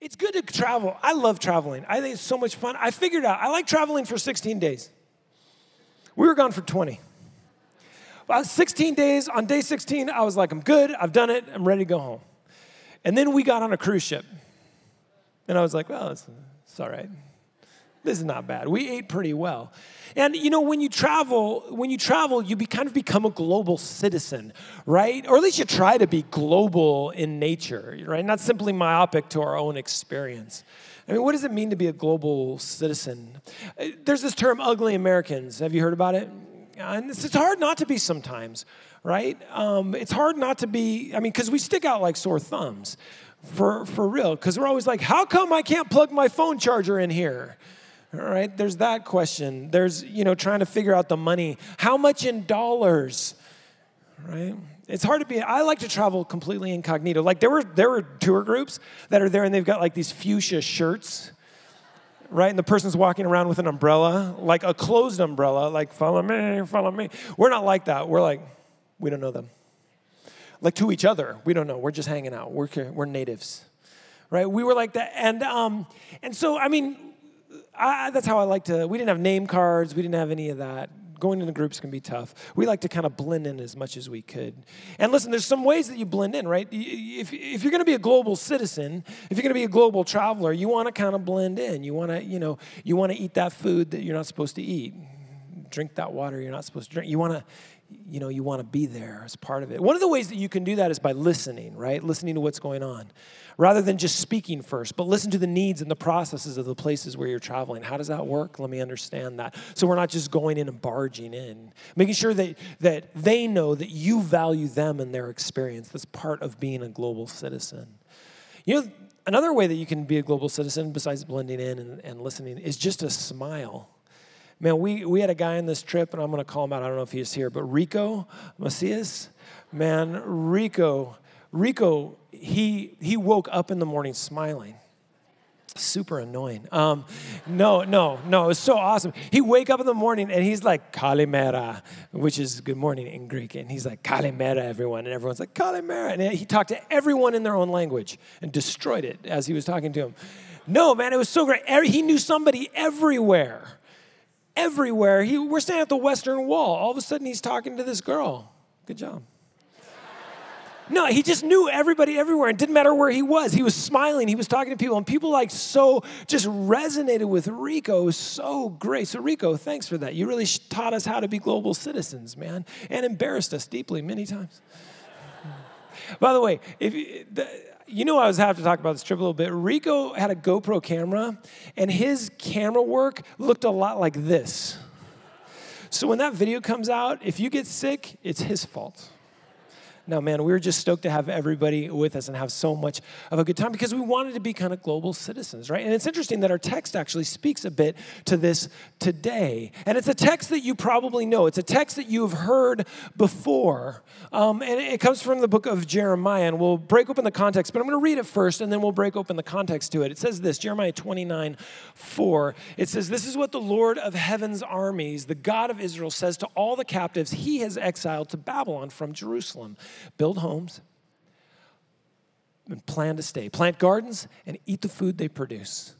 It's good to travel. I love traveling. I think it's so much fun. I figured out I like traveling for 16 days. We were gone for 20. About 16 days, on day 16, I was like, I'm good, I've done it, I'm ready to go home. And then we got on a cruise ship. And I was like, well, it's, it's all right. This is not bad. We ate pretty well. And you know, when you travel, when you travel, you be, kind of become a global citizen, right? Or at least you try to be global in nature, right? Not simply myopic to our own experience. I mean, what does it mean to be a global citizen? Uh, there's this term, ugly Americans. Have you heard about it? And it's, it's hard not to be sometimes, right? Um, it's hard not to be, I mean, because we stick out like sore thumbs for, for real, because we're always like, how come I can't plug my phone charger in here? All right, there's that question. There's, you know, trying to figure out the money. How much in dollars? Right? It's hard to be, I like to travel completely incognito. Like there were there were tour groups that are there and they've got like these fuchsia shirts, right? And the person's walking around with an umbrella, like a closed umbrella, like follow me, follow me. We're not like that. We're like, we don't know them. Like to each other, we don't know. We're just hanging out. We're, we're natives, right? We were like that. And, um, and so, I mean, I, that's how I like to. We didn't have name cards. We didn't have any of that. Going into groups can be tough. We like to kind of blend in as much as we could. And listen, there's some ways that you blend in, right? If, if you're going to be a global citizen, if you're going to be a global traveler, you want to kind of blend in. You want to, you know, you want to eat that food that you're not supposed to eat, drink that water you're not supposed to drink. You want to, you know, you want to be there as part of it. One of the ways that you can do that is by listening, right? Listening to what's going on rather than just speaking first, but listen to the needs and the processes of the places where you're traveling. How does that work? Let me understand that. So we're not just going in and barging in, making sure that, that they know that you value them and their experience. That's part of being a global citizen. You know, another way that you can be a global citizen, besides blending in and, and listening, is just a smile. Man, we, we had a guy on this trip, and I'm going to call him out. I don't know if he's here, but Rico Macias. Man, Rico Rico, he, he woke up in the morning smiling. Super annoying. Um, no, no, no, it was so awesome. He wake up in the morning and he's like, Kalimera, which is good morning in Greek. And he's like, Kalimera, everyone. And everyone's like, Kalimera. And he talked to everyone in their own language and destroyed it as he was talking to him. No, man, it was so great. He knew somebody everywhere. Everywhere. He, we're standing at the Western Wall. All of a sudden, he's talking to this girl. Good job. No, he just knew everybody everywhere. It didn't matter where he was. He was smiling. He was talking to people, and people like so just resonated with Rico. It was so great. So, Rico, thanks for that. You really taught us how to be global citizens, man, and embarrassed us deeply many times. By the way, if you, the, you know, I was have to talk about this trip a little bit. Rico had a GoPro camera, and his camera work looked a lot like this. So when that video comes out, if you get sick, it's his fault. No, man, we were just stoked to have everybody with us and have so much of a good time because we wanted to be kind of global citizens, right? And it's interesting that our text actually speaks a bit to this today. And it's a text that you probably know, it's a text that you've heard before. Um, and it comes from the book of Jeremiah. And we'll break open the context, but I'm going to read it first and then we'll break open the context to it. It says this Jeremiah 29 4. It says, This is what the Lord of heaven's armies, the God of Israel, says to all the captives he has exiled to Babylon from Jerusalem build homes, and plan to stay, plant gardens, and eat the food they produce,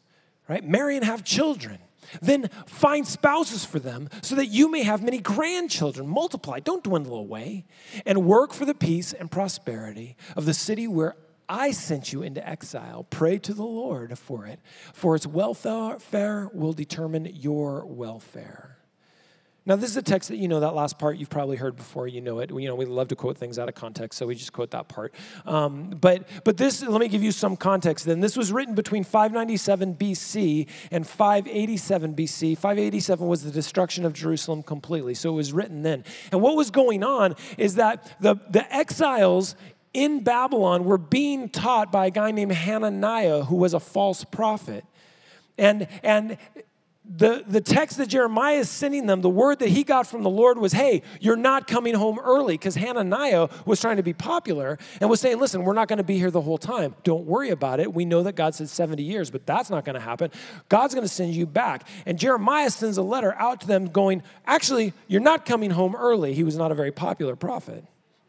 right? Marry and have children. Then find spouses for them so that you may have many grandchildren. Multiply, don't dwindle away, and work for the peace and prosperity of the city where I sent you into exile. Pray to the Lord for it, for its welfare will determine your welfare. Now, this is a text that you know, that last part you've probably heard before, you know it. We, you know, we love to quote things out of context, so we just quote that part. Um, but, but this, let me give you some context then. This was written between 597 BC and 587 BC. 587 was the destruction of Jerusalem completely, so it was written then. And what was going on is that the, the exiles in Babylon were being taught by a guy named Hananiah, who was a false prophet. And, and the, the text that Jeremiah is sending them, the word that he got from the Lord was, hey, you're not coming home early, because Hananiah was trying to be popular and was saying, listen, we're not going to be here the whole time. Don't worry about it. We know that God said 70 years, but that's not going to happen. God's going to send you back. And Jeremiah sends a letter out to them going, actually, you're not coming home early. He was not a very popular prophet.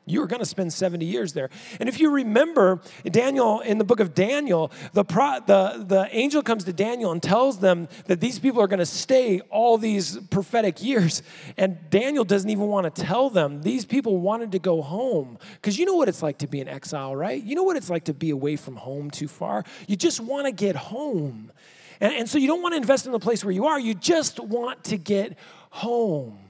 You are going to spend 70 years there. And if you remember, Daniel, in the book of Daniel, the, pro, the, the angel comes to Daniel and tells them that these people are going to stay all these prophetic years. And Daniel doesn't even want to tell them. These people wanted to go home. Because you know what it's like to be in exile, right? You know what it's like to be away from home too far? You just want to get home. And, and so you don't want to invest in the place where you are, you just want to get home.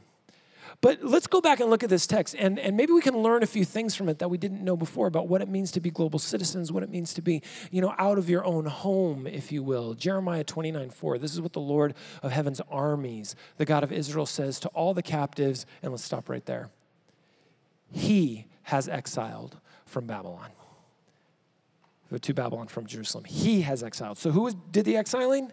But let's go back and look at this text, and, and maybe we can learn a few things from it that we didn't know before about what it means to be global citizens, what it means to be, you know, out of your own home, if you will. Jeremiah 29 4. This is what the Lord of heaven's armies, the God of Israel, says to all the captives, and let's stop right there. He has exiled from Babylon. To Babylon from Jerusalem. He has exiled. So who did the exiling?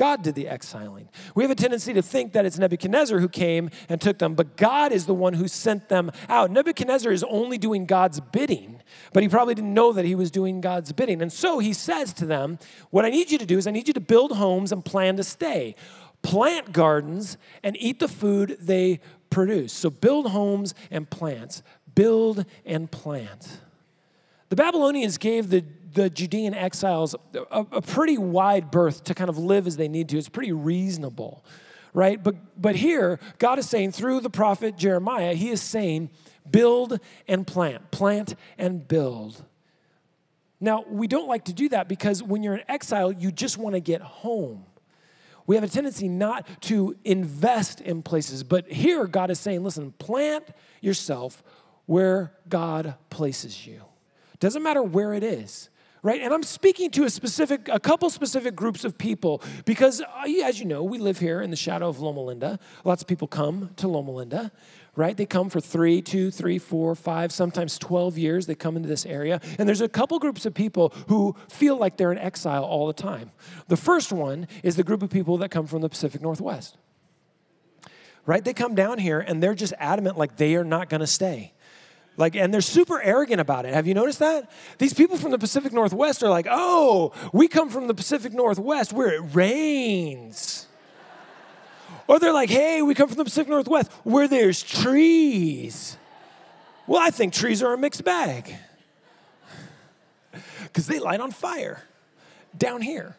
God did the exiling. We have a tendency to think that it's Nebuchadnezzar who came and took them, but God is the one who sent them out. Nebuchadnezzar is only doing God's bidding, but he probably didn't know that he was doing God's bidding. And so he says to them, What I need you to do is I need you to build homes and plan to stay, plant gardens, and eat the food they produce. So build homes and plants, build and plant. The Babylonians gave the the Judean exiles a, a pretty wide berth to kind of live as they need to. It's pretty reasonable, right? But, but here, God is saying through the prophet Jeremiah, He is saying, build and plant, plant and build. Now, we don't like to do that because when you're in exile, you just want to get home. We have a tendency not to invest in places. But here, God is saying, listen, plant yourself where God places you. Doesn't matter where it is right? And I'm speaking to a specific, a couple specific groups of people because, uh, as you know, we live here in the shadow of Loma Linda. Lots of people come to Loma Linda, right? They come for three, two, three, four, five, sometimes 12 years. They come into this area. And there's a couple groups of people who feel like they're in exile all the time. The first one is the group of people that come from the Pacific Northwest. Right? They come down here and they're just adamant like they are not going to stay. Like, and they're super arrogant about it. Have you noticed that? These people from the Pacific Northwest are like, oh, we come from the Pacific Northwest where it rains. or they're like, hey, we come from the Pacific Northwest where there's trees. Well, I think trees are a mixed bag because they light on fire down here.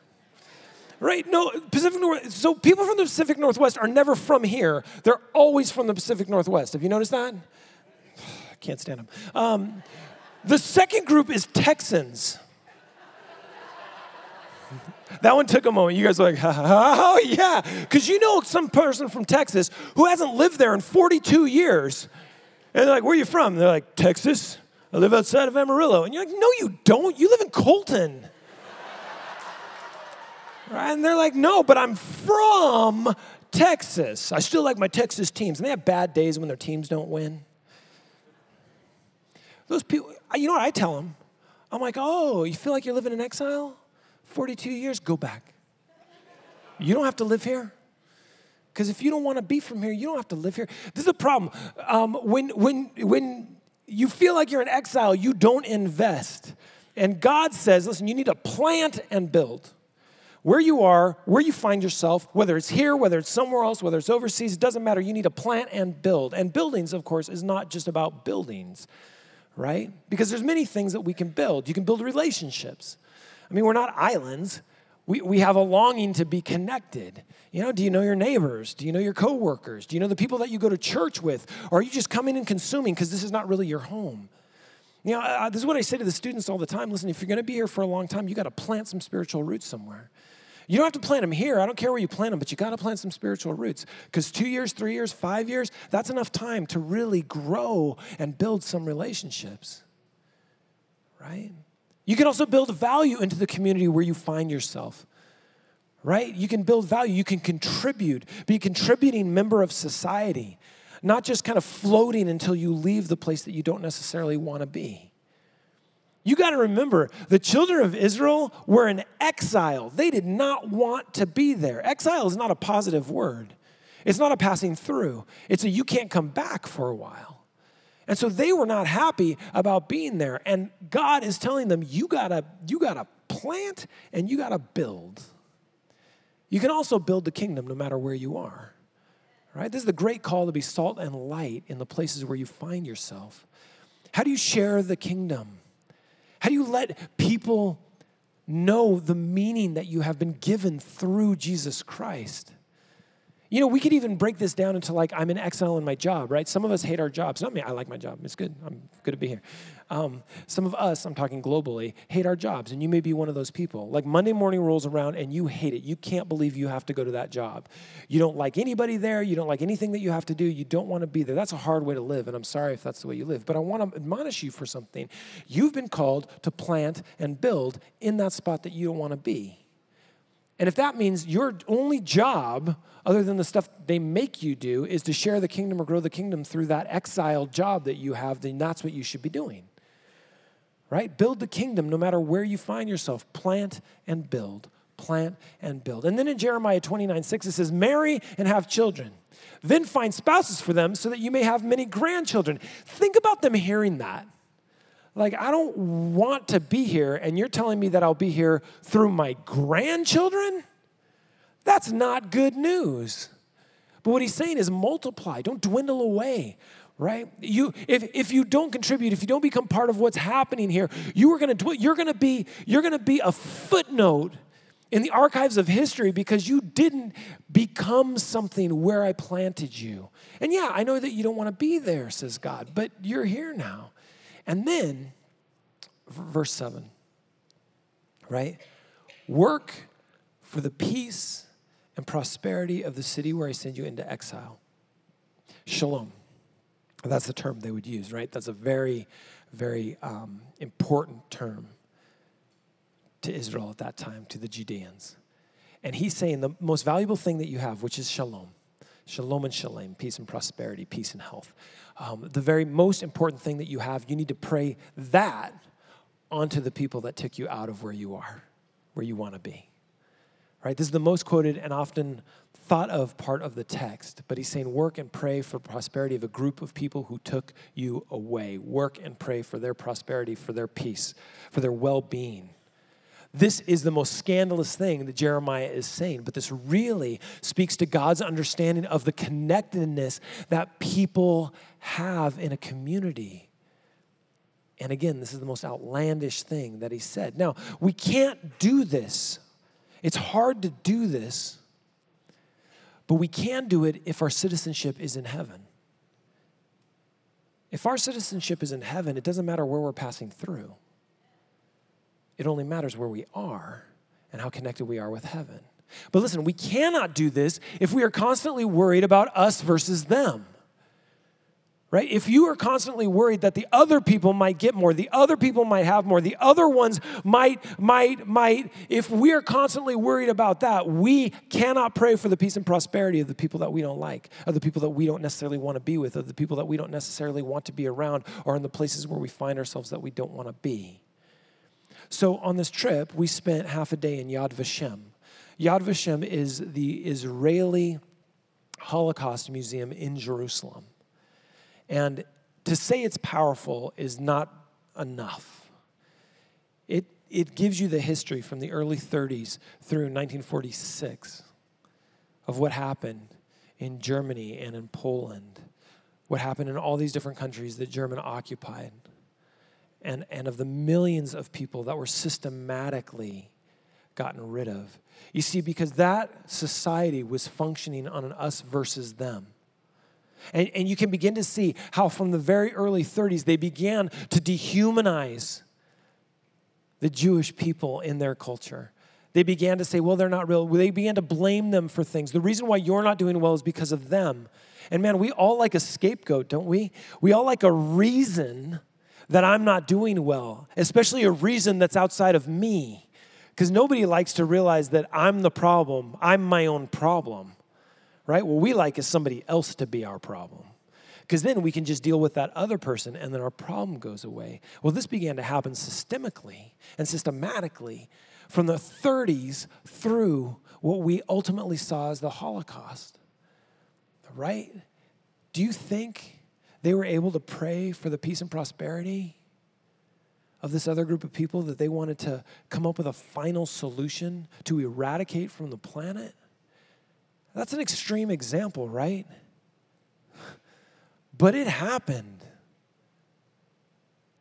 Right? No, Pacific North. So people from the Pacific Northwest are never from here. They're always from the Pacific Northwest. Have you noticed that? Can't stand them. Um, the second group is Texans. That one took a moment. You guys are like, oh, yeah. Because you know some person from Texas who hasn't lived there in 42 years. And they're like, where are you from? They're like, Texas. I live outside of Amarillo. And you're like, no, you don't. You live in Colton. right? And they're like, no, but I'm from Texas. I still like my Texas teams. And they have bad days when their teams don't win. Those people, you know what I tell them? I'm like, oh, you feel like you're living in exile? 42 years, go back. You don't have to live here. Because if you don't want to be from here, you don't have to live here. This is a problem. Um, when, when, when you feel like you're in exile, you don't invest. And God says, listen, you need to plant and build. Where you are, where you find yourself, whether it's here, whether it's somewhere else, whether it's overseas, it doesn't matter. You need to plant and build. And buildings, of course, is not just about buildings right? Because there's many things that we can build. You can build relationships. I mean, we're not islands. We, we have a longing to be connected. You know, do you know your neighbors? Do you know your coworkers? Do you know the people that you go to church with? Or are you just coming and consuming because this is not really your home? You know, uh, this is what I say to the students all the time. Listen, if you're going to be here for a long time, you got to plant some spiritual roots somewhere. You don't have to plant them here. I don't care where you plant them, but you got to plant some spiritual roots. Because two years, three years, five years, that's enough time to really grow and build some relationships. Right? You can also build value into the community where you find yourself. Right? You can build value. You can contribute, be a contributing member of society, not just kind of floating until you leave the place that you don't necessarily want to be. You got to remember, the children of Israel were in exile. They did not want to be there. Exile is not a positive word, it's not a passing through, it's a you can't come back for a while. And so they were not happy about being there. And God is telling them, you gotta, you gotta plant and you gotta build. You can also build the kingdom no matter where you are. Right? This is the great call to be salt and light in the places where you find yourself. How do you share the kingdom? How do you let people know the meaning that you have been given through Jesus Christ? You know, we could even break this down into like, I'm an exile in my job, right? Some of us hate our jobs. Not me, I like my job. It's good. I'm good to be here. Um, some of us, I'm talking globally, hate our jobs, and you may be one of those people. Like Monday morning rolls around and you hate it. You can't believe you have to go to that job. You don't like anybody there. You don't like anything that you have to do. You don't want to be there. That's a hard way to live, and I'm sorry if that's the way you live. But I want to admonish you for something. You've been called to plant and build in that spot that you don't want to be. And if that means your only job, other than the stuff they make you do, is to share the kingdom or grow the kingdom through that exiled job that you have, then that's what you should be doing. Right? Build the kingdom no matter where you find yourself. Plant and build. Plant and build. And then in Jeremiah 29 6, it says, Marry and have children. Then find spouses for them so that you may have many grandchildren. Think about them hearing that. Like, I don't want to be here, and you're telling me that I'll be here through my grandchildren? That's not good news. But what he's saying is multiply, don't dwindle away, right? You, if, if you don't contribute, if you don't become part of what's happening here, you are gonna, you're gonna be, you're gonna be a footnote in the archives of history because you didn't become something where I planted you. And yeah, I know that you don't want to be there, says God, but you're here now. And then, verse 7, right? Work for the peace and prosperity of the city where I send you into exile. Shalom. That's the term they would use, right? That's a very, very um, important term to Israel at that time, to the Judeans. And he's saying the most valuable thing that you have, which is shalom. Shalom and shalom, peace and prosperity, peace and health um, the very most important thing that you have, you need to pray that onto the people that took you out of where you are, where you want to be. Right? This is the most quoted and often thought of part of the text, but he's saying, Work and pray for prosperity of a group of people who took you away. Work and pray for their prosperity, for their peace, for their well being. This is the most scandalous thing that Jeremiah is saying, but this really speaks to God's understanding of the connectedness that people have in a community. And again, this is the most outlandish thing that he said. Now, we can't do this. It's hard to do this, but we can do it if our citizenship is in heaven. If our citizenship is in heaven, it doesn't matter where we're passing through. It only matters where we are and how connected we are with heaven. But listen, we cannot do this if we are constantly worried about us versus them. Right? If you are constantly worried that the other people might get more, the other people might have more, the other ones might, might, might, if we are constantly worried about that, we cannot pray for the peace and prosperity of the people that we don't like, of the people that we don't necessarily want to be with, of the people that we don't necessarily want to be around, or in the places where we find ourselves that we don't want to be. So on this trip, we spent half a day in Yad Vashem. Yad Vashem is the Israeli Holocaust Museum in Jerusalem. And to say it's powerful is not enough. It, it gives you the history from the early 30s through 1946 of what happened in Germany and in Poland, what happened in all these different countries that German occupied and, and of the millions of people that were systematically gotten rid of. You see, because that society was functioning on an us versus them. And, and you can begin to see how from the very early 30s they began to dehumanize the Jewish people in their culture. They began to say, well, they're not real. They began to blame them for things. The reason why you're not doing well is because of them. And man, we all like a scapegoat, don't we? We all like a reason that I'm not doing well, especially a reason that's outside of me. Because nobody likes to realize that I'm the problem, I'm my own problem, right? What we like is somebody else to be our problem. Because then we can just deal with that other person and then our problem goes away. Well, this began to happen systemically and systematically from the 30s through what we ultimately saw as the Holocaust, right? Do you think they were able to pray for the peace and prosperity of this other group of people that they wanted to come up with a final solution to eradicate from the planet. That's an extreme example, right? But it happened.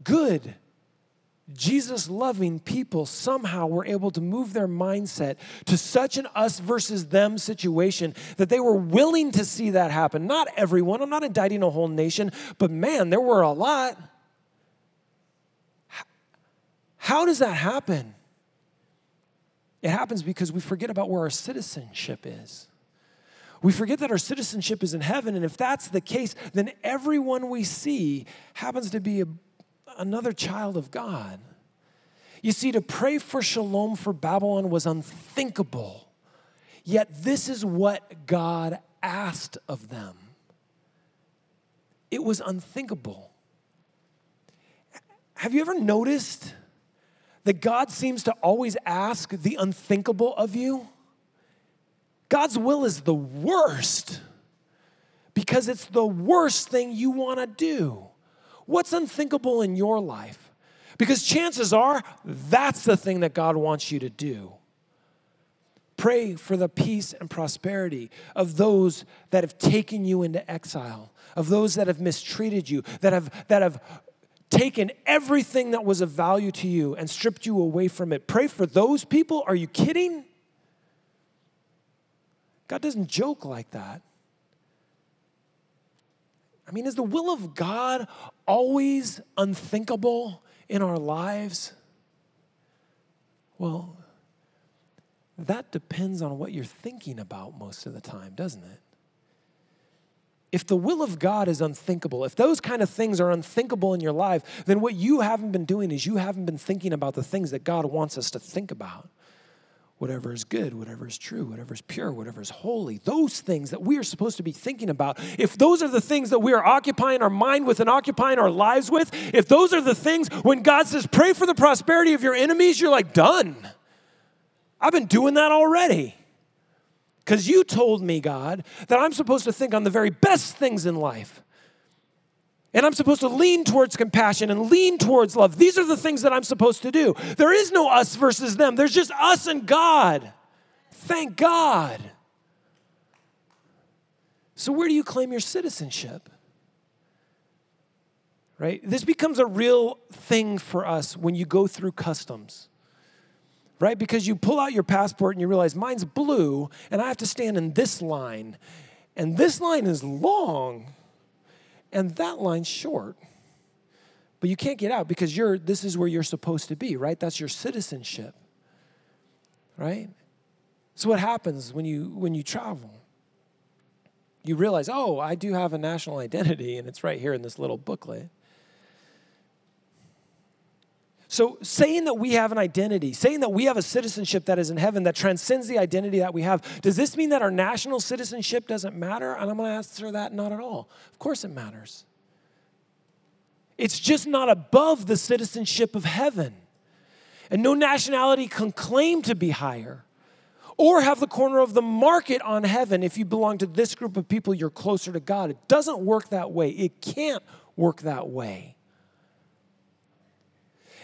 good, Jesus loving people somehow were able to move their mindset to such an us versus them situation that they were willing to see that happen. Not everyone, I'm not indicting a whole nation, but man, there were a lot. How does that happen? It happens because we forget about where our citizenship is. We forget that our citizenship is in heaven, and if that's the case, then everyone we see happens to be a another child of God. You see, to pray for shalom for Babylon was unthinkable. Yet, this is what God asked of them. It was unthinkable. Have you ever noticed that God seems to always ask the unthinkable of you? God's will is the worst because it's the worst thing you want to do. What's unthinkable in your life? Because chances are that's the thing that God wants you to do. Pray for the peace and prosperity of those that have taken you into exile, of those that have mistreated you, that have, that have taken everything that was of value to you and stripped you away from it. Pray for those people. Are you kidding? God doesn't joke like that. I mean, is the will of God always unthinkable in our lives? Well, that depends on what you're thinking about most of the time, doesn't it? If the will of God is unthinkable, if those kind of things are unthinkable in your life, then what you haven't been doing is you haven't been thinking about the things that God wants us to think about whatever is good, whatever is true, whatever is pure, whatever is holy, those things that we are supposed to be thinking about, if those are the things that we are occupying our mind with and occupying our lives with, if those are the things when God says, pray for the prosperity of your enemies, you're like, done. I've been doing that already. Because you told me, God, that I'm supposed to think on the very best things in life. And I'm supposed to lean towards compassion and lean towards love. These are the things that I'm supposed to do. There is no us versus them, there's just us and God. Thank God. So, where do you claim your citizenship? Right? This becomes a real thing for us when you go through customs. Right? Because you pull out your passport and you realize mine's blue and I have to stand in this line. And this line is long and that line's short. But you can't get out because you're this is where you're supposed to be, right? That's your citizenship. Right? So what happens when you when you travel? You realize, "Oh, I do have a national identity and it's right here in this little booklet." So, saying that we have an identity, saying that we have a citizenship that is in heaven that transcends the identity that we have, does this mean that our national citizenship doesn't matter? And I'm going to answer that not at all. Of course, it matters. It's just not above the citizenship of heaven. And no nationality can claim to be higher or have the corner of the market on heaven. If you belong to this group of people, you're closer to God. It doesn't work that way. It can't work that way.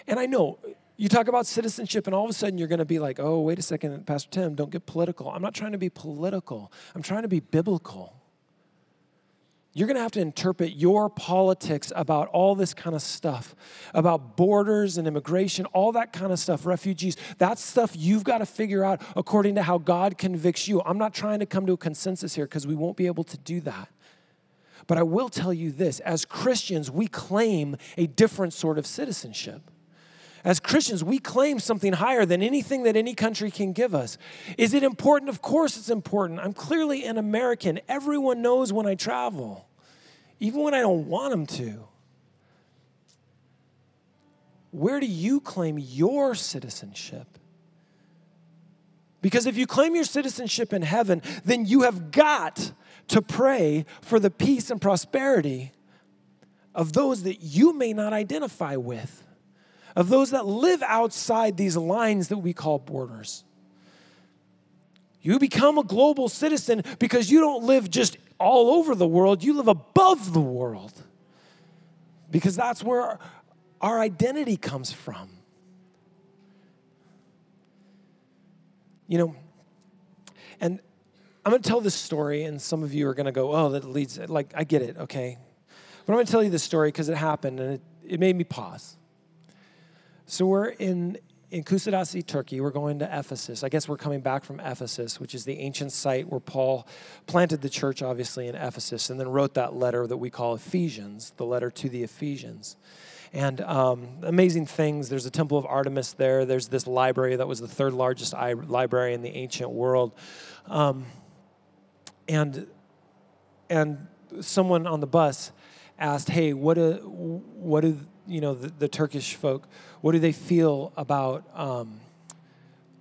And I know you talk about citizenship, and all of a sudden you're going to be like, oh, wait a second, Pastor Tim, don't get political. I'm not trying to be political, I'm trying to be biblical. You're going to have to interpret your politics about all this kind of stuff, about borders and immigration, all that kind of stuff, refugees. That's stuff you've got to figure out according to how God convicts you. I'm not trying to come to a consensus here because we won't be able to do that. But I will tell you this as Christians, we claim a different sort of citizenship. As Christians, we claim something higher than anything that any country can give us. Is it important? Of course, it's important. I'm clearly an American. Everyone knows when I travel, even when I don't want them to. Where do you claim your citizenship? Because if you claim your citizenship in heaven, then you have got to pray for the peace and prosperity of those that you may not identify with of those that live outside these lines that we call borders. You become a global citizen because you don't live just all over the world, you live above the world. Because that's where our identity comes from. You know, and I'm going to tell this story, and some of you are going to go, oh, that leads, like, I get it, okay. But I'm going to tell you this story because it happened, and it, it made me pause. So we're in in Kusadasi, Turkey. We're going to Ephesus. I guess we're coming back from Ephesus, which is the ancient site where Paul planted the church, obviously, in Ephesus, and then wrote that letter that we call Ephesians, the letter to the Ephesians. And um, amazing things. There's a temple of Artemis there. There's this library that was the third largest library in the ancient world. Um, and, and someone on the bus asked, "Hey, what do what do you know the, the Turkish folk? What do they feel about um,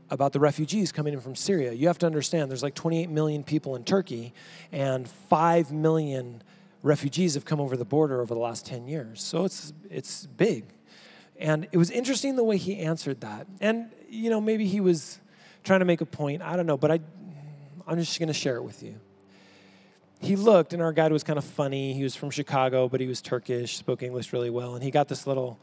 about the refugees coming in from Syria? You have to understand, there's like 28 million people in Turkey, and five million refugees have come over the border over the last 10 years. So it's it's big." And it was interesting the way he answered that. And you know, maybe he was trying to make a point. I don't know, but I I'm just going to share it with you he looked, and our guide was kind of funny. He was from Chicago, but he was Turkish, spoke English really well, and he got this little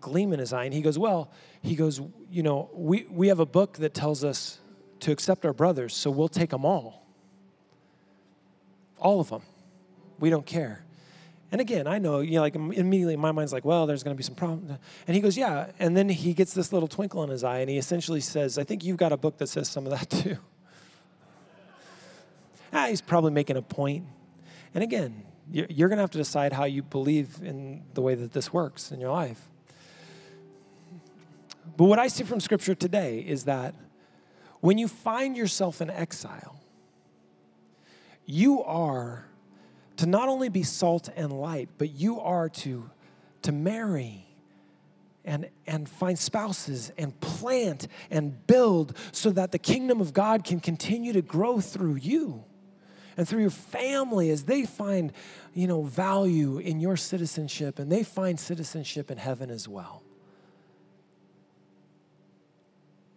gleam in his eye. And he goes, Well, he goes, You know, we, we have a book that tells us to accept our brothers, so we'll take them all. All of them. We don't care. And again, I know, you know, like immediately my mind's like, well, there's going to be some problem. And he goes, yeah. And then he gets this little twinkle in his eye, and he essentially says, I think you've got a book that says some of that too ah, he's probably making a point. And again, you're going to have to decide how you believe in the way that this works in your life. But what I see from Scripture today is that when you find yourself in exile, you are to not only be salt and light, but you are to, to marry and, and find spouses and plant and build so that the kingdom of God can continue to grow through you and through your family as they find, you know, value in your citizenship and they find citizenship in heaven as well.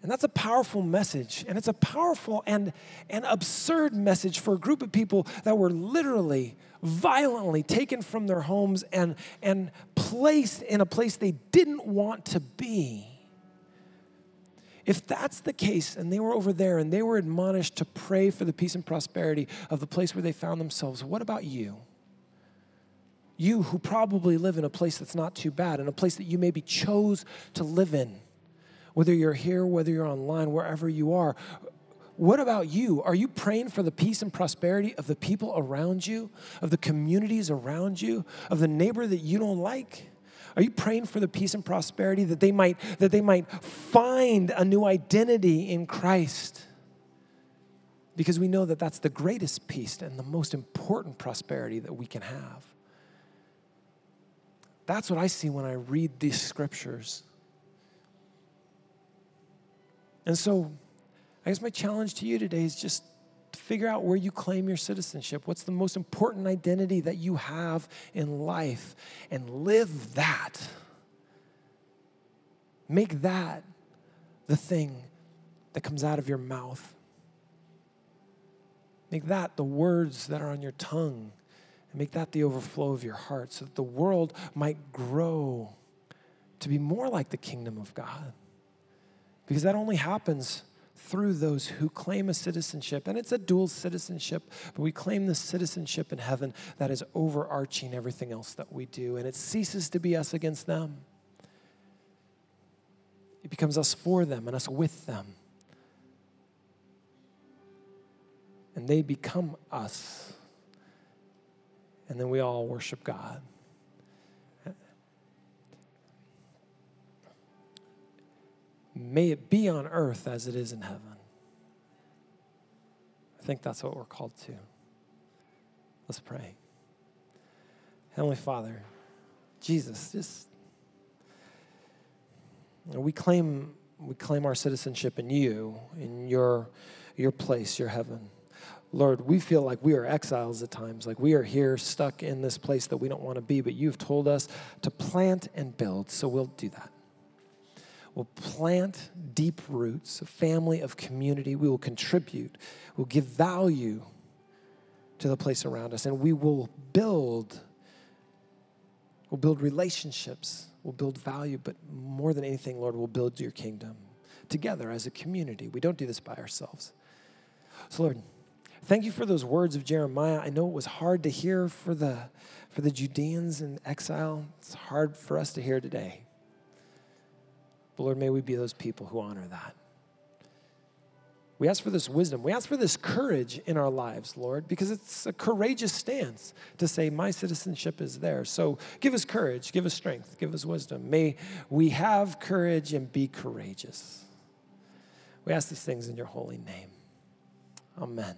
And that's a powerful message. And it's a powerful and, and absurd message for a group of people that were literally, violently taken from their homes and, and placed in a place they didn't want to be. If that's the case, and they were over there and they were admonished to pray for the peace and prosperity of the place where they found themselves, what about you? You who probably live in a place that's not too bad, in a place that you maybe chose to live in, whether you're here, whether you're online, wherever you are. What about you? Are you praying for the peace and prosperity of the people around you, of the communities around you, of the neighbor that you don't like? Are you praying for the peace and prosperity that they might that they might find a new identity in Christ? Because we know that that's the greatest peace and the most important prosperity that we can have. That's what I see when I read these scriptures. And so, I guess my challenge to you today is just figure out where you claim your citizenship. What's the most important identity that you have in life? And live that. Make that the thing that comes out of your mouth. Make that the words that are on your tongue. And make that the overflow of your heart so that the world might grow to be more like the kingdom of God. Because that only happens through those who claim a citizenship. And it's a dual citizenship, but we claim the citizenship in heaven that is overarching everything else that we do. And it ceases to be us against them, it becomes us for them and us with them. And they become us. And then we all worship God. May it be on earth as it is in heaven. I think that's what we're called to. Let's pray. Heavenly Father, Jesus, just we claim we claim our citizenship in you, in your your place, your heaven. Lord, we feel like we are exiles at times, like we are here stuck in this place that we don't want to be, but you've told us to plant and build, so we'll do that will plant deep roots, a family of community. We will contribute, we'll give value to the place around us, and we will build. We'll build relationships. We'll build value, but more than anything, Lord, we'll build your kingdom together as a community. We don't do this by ourselves. So, Lord, Thank you for those words of Jeremiah. I know it was hard to hear for the, for the Judeans in exile. It's hard for us to hear today. But Lord, may we be those people who honor that. We ask for this wisdom. We ask for this courage in our lives, Lord, because it's a courageous stance to say, My citizenship is there. So give us courage, give us strength, give us wisdom. May we have courage and be courageous. We ask these things in your holy name. Amen.